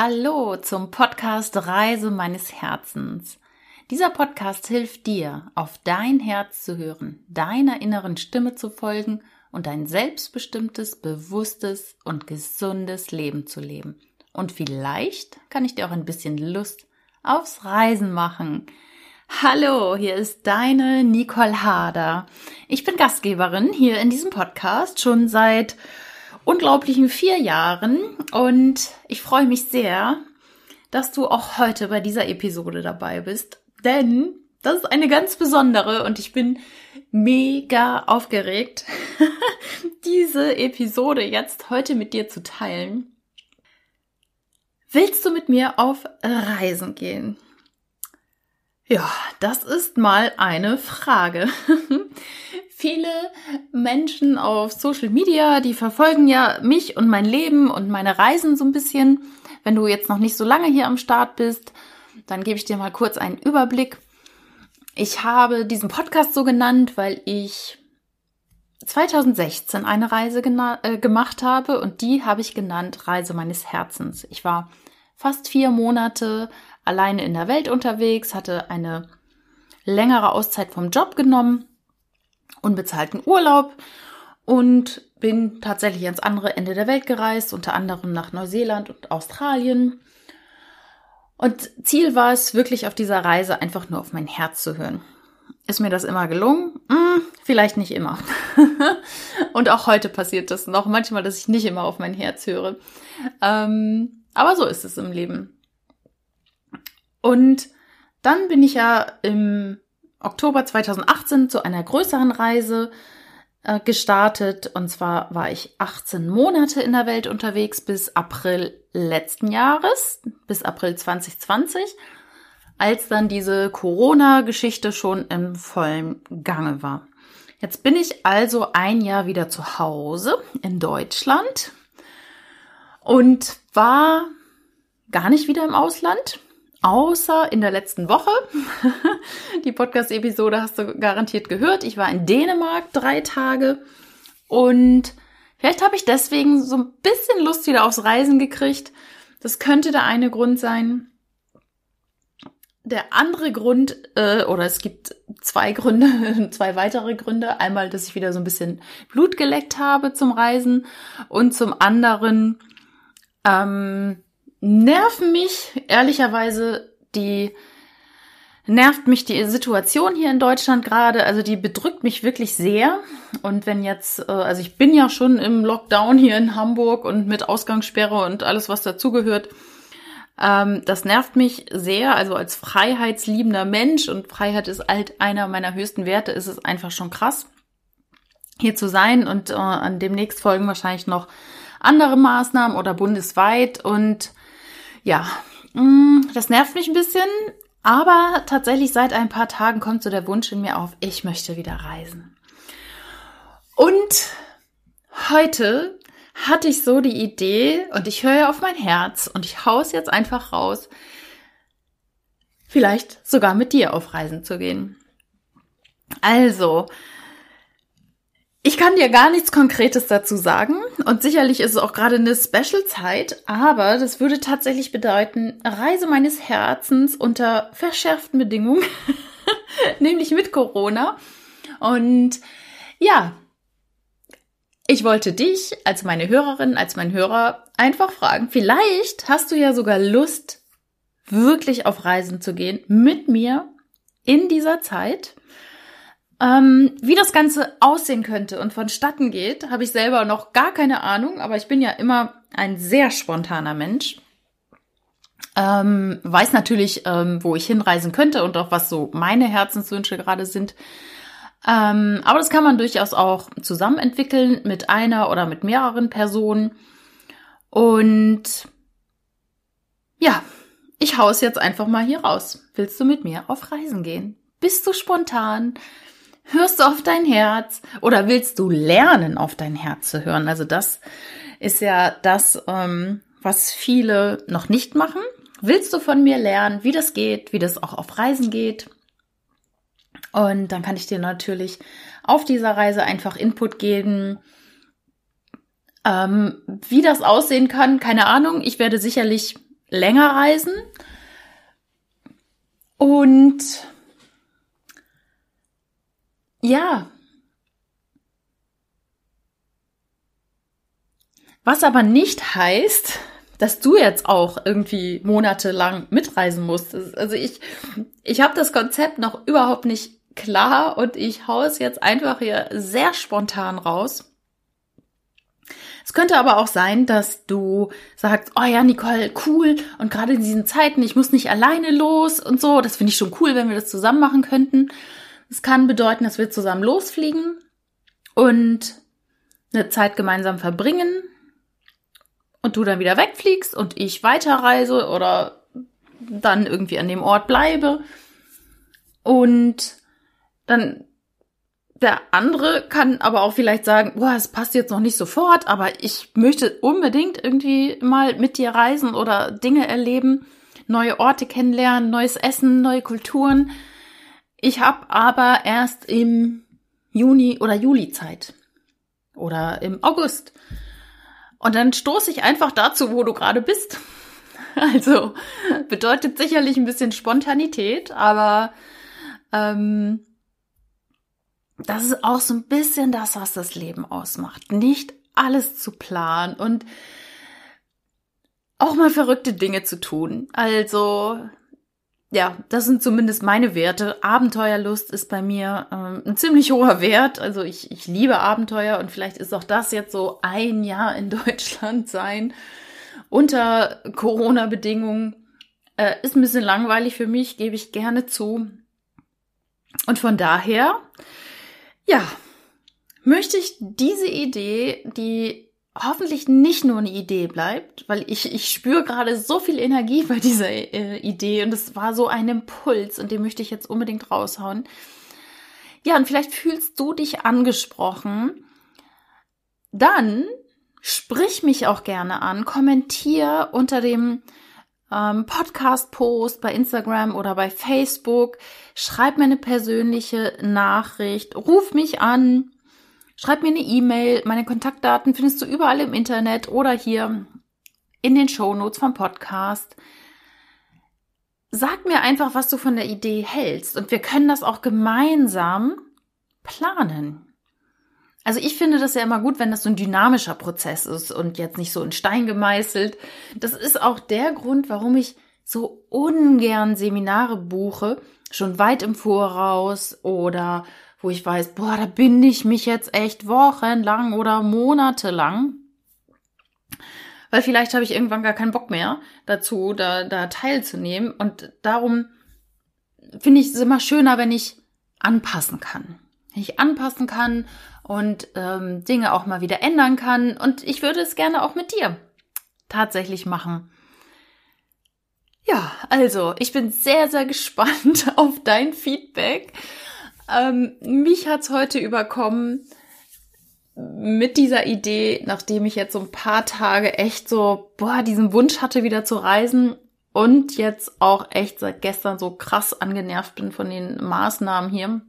Hallo zum Podcast Reise meines Herzens. Dieser Podcast hilft dir, auf dein Herz zu hören, deiner inneren Stimme zu folgen und ein selbstbestimmtes, bewusstes und gesundes Leben zu leben. Und vielleicht kann ich dir auch ein bisschen Lust aufs Reisen machen. Hallo, hier ist deine Nicole Hader. Ich bin Gastgeberin hier in diesem Podcast schon seit unglaublichen vier Jahren und ich freue mich sehr, dass du auch heute bei dieser Episode dabei bist, denn das ist eine ganz besondere und ich bin mega aufgeregt, diese Episode jetzt heute mit dir zu teilen. Willst du mit mir auf Reisen gehen? Ja, das ist mal eine Frage. Viele Menschen auf Social Media, die verfolgen ja mich und mein Leben und meine Reisen so ein bisschen. Wenn du jetzt noch nicht so lange hier am Start bist, dann gebe ich dir mal kurz einen Überblick. Ich habe diesen Podcast so genannt, weil ich 2016 eine Reise äh, gemacht habe und die habe ich genannt Reise meines Herzens. Ich war fast vier Monate alleine in der Welt unterwegs, hatte eine längere Auszeit vom Job genommen, unbezahlten Urlaub und bin tatsächlich ans andere Ende der Welt gereist, unter anderem nach Neuseeland und Australien. Und Ziel war es wirklich auf dieser Reise einfach nur auf mein Herz zu hören. Ist mir das immer gelungen? Hm, vielleicht nicht immer. und auch heute passiert das noch manchmal, dass ich nicht immer auf mein Herz höre. Ähm, aber so ist es im Leben. Und dann bin ich ja im Oktober 2018 zu einer größeren Reise äh, gestartet. Und zwar war ich 18 Monate in der Welt unterwegs bis April letzten Jahres, bis April 2020, als dann diese Corona-Geschichte schon im vollen Gange war. Jetzt bin ich also ein Jahr wieder zu Hause in Deutschland und war gar nicht wieder im Ausland, Außer in der letzten Woche. Die Podcast-Episode hast du garantiert gehört. Ich war in Dänemark drei Tage und vielleicht habe ich deswegen so ein bisschen Lust wieder aufs Reisen gekriegt. Das könnte der eine Grund sein. Der andere Grund, äh, oder es gibt zwei Gründe, zwei weitere Gründe. Einmal, dass ich wieder so ein bisschen Blut geleckt habe zum Reisen und zum anderen, ähm, nerven mich ehrlicherweise die nervt mich die Situation hier in Deutschland gerade, also die bedrückt mich wirklich sehr. Und wenn jetzt, äh, also ich bin ja schon im Lockdown hier in Hamburg und mit Ausgangssperre und alles, was dazugehört. Ähm, das nervt mich sehr. Also als freiheitsliebender Mensch und Freiheit ist halt einer meiner höchsten Werte, ist es einfach schon krass, hier zu sein. Und äh, an demnächst folgen wahrscheinlich noch andere Maßnahmen oder bundesweit. Und ja, mm, das nervt mich ein bisschen, aber tatsächlich seit ein paar Tagen kommt so der Wunsch in mir auf, ich möchte wieder reisen. Und heute hatte ich so die Idee und ich höre auf mein Herz und ich haus jetzt einfach raus, vielleicht sogar mit dir auf Reisen zu gehen. Also, ich kann dir gar nichts Konkretes dazu sagen und sicherlich ist es auch gerade eine Special-Zeit, aber das würde tatsächlich bedeuten, Reise meines Herzens unter verschärften Bedingungen, nämlich mit Corona. Und ja, ich wollte dich als meine Hörerin, als mein Hörer einfach fragen, vielleicht hast du ja sogar Lust, wirklich auf Reisen zu gehen mit mir in dieser Zeit. Ähm, wie das Ganze aussehen könnte und vonstatten geht, habe ich selber noch gar keine Ahnung, aber ich bin ja immer ein sehr spontaner Mensch. Ähm, weiß natürlich, ähm, wo ich hinreisen könnte und auch was so meine Herzenswünsche gerade sind. Ähm, aber das kann man durchaus auch zusammen entwickeln mit einer oder mit mehreren Personen. Und ja, ich hau's jetzt einfach mal hier raus. Willst du mit mir auf Reisen gehen? Bist du spontan? Hörst du auf dein Herz oder willst du lernen, auf dein Herz zu hören? Also das ist ja das, ähm, was viele noch nicht machen. Willst du von mir lernen, wie das geht, wie das auch auf Reisen geht? Und dann kann ich dir natürlich auf dieser Reise einfach Input geben. Ähm, wie das aussehen kann, keine Ahnung. Ich werde sicherlich länger reisen. Und ja, was aber nicht heißt, dass du jetzt auch irgendwie monatelang mitreisen musstest. Also ich, ich habe das Konzept noch überhaupt nicht klar und ich hau es jetzt einfach hier sehr spontan raus. Es könnte aber auch sein, dass du sagst, oh ja, Nicole, cool. Und gerade in diesen Zeiten, ich muss nicht alleine los und so. Das finde ich schon cool, wenn wir das zusammen machen könnten. Es kann bedeuten, dass wir zusammen losfliegen und eine Zeit gemeinsam verbringen und du dann wieder wegfliegst und ich weiterreise oder dann irgendwie an dem Ort bleibe. Und dann der andere kann aber auch vielleicht sagen, boah, es passt jetzt noch nicht sofort, aber ich möchte unbedingt irgendwie mal mit dir reisen oder Dinge erleben, neue Orte kennenlernen, neues Essen, neue Kulturen. Ich habe aber erst im Juni oder Juli Zeit oder im August. Und dann stoße ich einfach dazu, wo du gerade bist. Also bedeutet sicherlich ein bisschen Spontanität, aber ähm, das ist auch so ein bisschen das, was das Leben ausmacht. Nicht alles zu planen und auch mal verrückte Dinge zu tun. Also, ja, das sind zumindest meine Werte. Abenteuerlust ist bei mir ähm, ein ziemlich hoher Wert. Also ich, ich liebe Abenteuer und vielleicht ist auch das jetzt so ein Jahr in Deutschland sein unter Corona-Bedingungen. Äh, ist ein bisschen langweilig für mich, gebe ich gerne zu. Und von daher ja, möchte ich diese Idee, die hoffentlich nicht nur eine Idee bleibt, weil ich, ich spüre gerade so viel Energie bei dieser äh, Idee und es war so ein Impuls und den möchte ich jetzt unbedingt raushauen. Ja, und vielleicht fühlst du dich angesprochen. Dann sprich mich auch gerne an, kommentier unter dem ähm, Podcast-Post bei Instagram oder bei Facebook. Schreib mir eine persönliche Nachricht, ruf mich an, schreib mir eine E-Mail. Meine Kontaktdaten findest du überall im Internet oder hier in den Show Notes vom Podcast. Sag mir einfach, was du von der Idee hältst und wir können das auch gemeinsam planen. Also ich finde das ja immer gut, wenn das so ein dynamischer Prozess ist und jetzt nicht so in Stein gemeißelt. Das ist auch der Grund, warum ich so ungern Seminare buche, schon weit im Voraus oder wo ich weiß, boah, da binde ich mich jetzt echt wochenlang oder monatelang. Weil vielleicht habe ich irgendwann gar keinen Bock mehr dazu, da, da teilzunehmen. Und darum finde ich es immer schöner, wenn ich anpassen kann. Wenn ich anpassen kann und ähm, Dinge auch mal wieder ändern kann. Und ich würde es gerne auch mit dir tatsächlich machen. Ja, also ich bin sehr, sehr gespannt auf dein Feedback. Ähm, mich hat's heute überkommen mit dieser Idee, nachdem ich jetzt so ein paar Tage echt so, boah, diesen Wunsch hatte, wieder zu reisen und jetzt auch echt seit gestern so krass angenervt bin von den Maßnahmen hier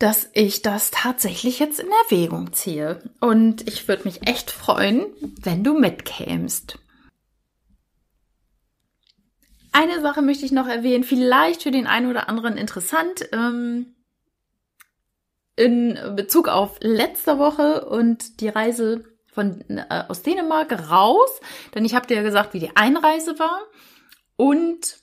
dass ich das tatsächlich jetzt in Erwägung ziehe. Und ich würde mich echt freuen, wenn du mitkämst. Eine Sache möchte ich noch erwähnen, vielleicht für den einen oder anderen interessant. Ähm, in Bezug auf letzte Woche und die Reise von äh, aus Dänemark raus, denn ich habe dir ja gesagt, wie die Einreise war und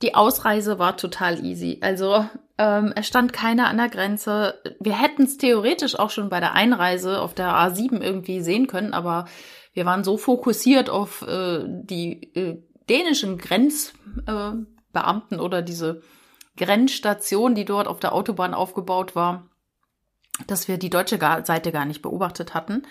die Ausreise war total easy. Also ähm, es stand keiner an der Grenze. Wir hätten es theoretisch auch schon bei der Einreise auf der A7 irgendwie sehen können, aber wir waren so fokussiert auf äh, die äh, dänischen Grenzbeamten äh, oder diese Grenzstation, die dort auf der Autobahn aufgebaut war, dass wir die deutsche Seite gar nicht beobachtet hatten.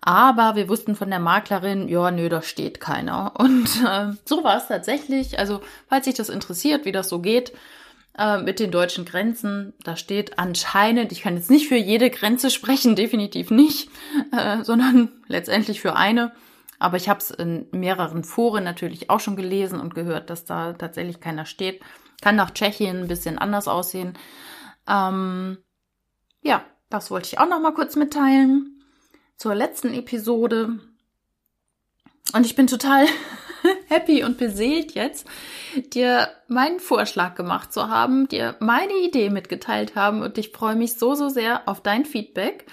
Aber wir wussten von der Maklerin, ja, nö, da steht keiner. Und äh, so war es tatsächlich. Also, falls sich das interessiert, wie das so geht äh, mit den deutschen Grenzen, da steht anscheinend, ich kann jetzt nicht für jede Grenze sprechen, definitiv nicht, äh, sondern letztendlich für eine. Aber ich habe es in mehreren Foren natürlich auch schon gelesen und gehört, dass da tatsächlich keiner steht. Kann nach Tschechien ein bisschen anders aussehen. Ähm, ja, das wollte ich auch noch mal kurz mitteilen zur letzten Episode. Und ich bin total happy und beseelt jetzt, dir meinen Vorschlag gemacht zu haben, dir meine Idee mitgeteilt haben und ich freue mich so, so sehr auf dein Feedback.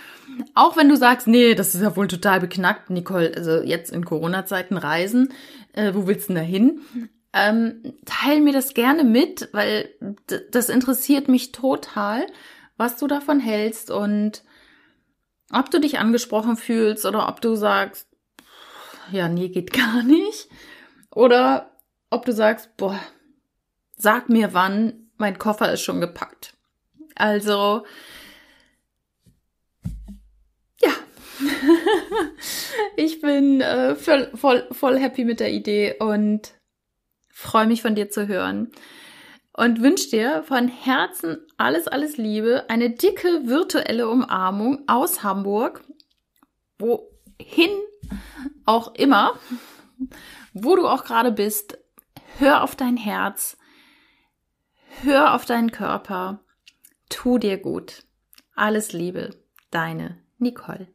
Auch wenn du sagst, nee, das ist ja wohl total beknackt, Nicole, also jetzt in Corona-Zeiten reisen, äh, wo willst du denn da hin? Ähm, teil mir das gerne mit, weil das interessiert mich total, was du davon hältst und ob du dich angesprochen fühlst oder ob du sagst, ja, nee, geht gar nicht. Oder ob du sagst, boah, sag mir wann, mein Koffer ist schon gepackt. Also, ja, ich bin äh, voll, voll, voll happy mit der Idee und freue mich von dir zu hören. Und wünsche dir von Herzen alles, alles Liebe, eine dicke virtuelle Umarmung aus Hamburg, wohin auch immer, wo du auch gerade bist, hör auf dein Herz, hör auf deinen Körper, tu dir gut. Alles Liebe, deine Nicole.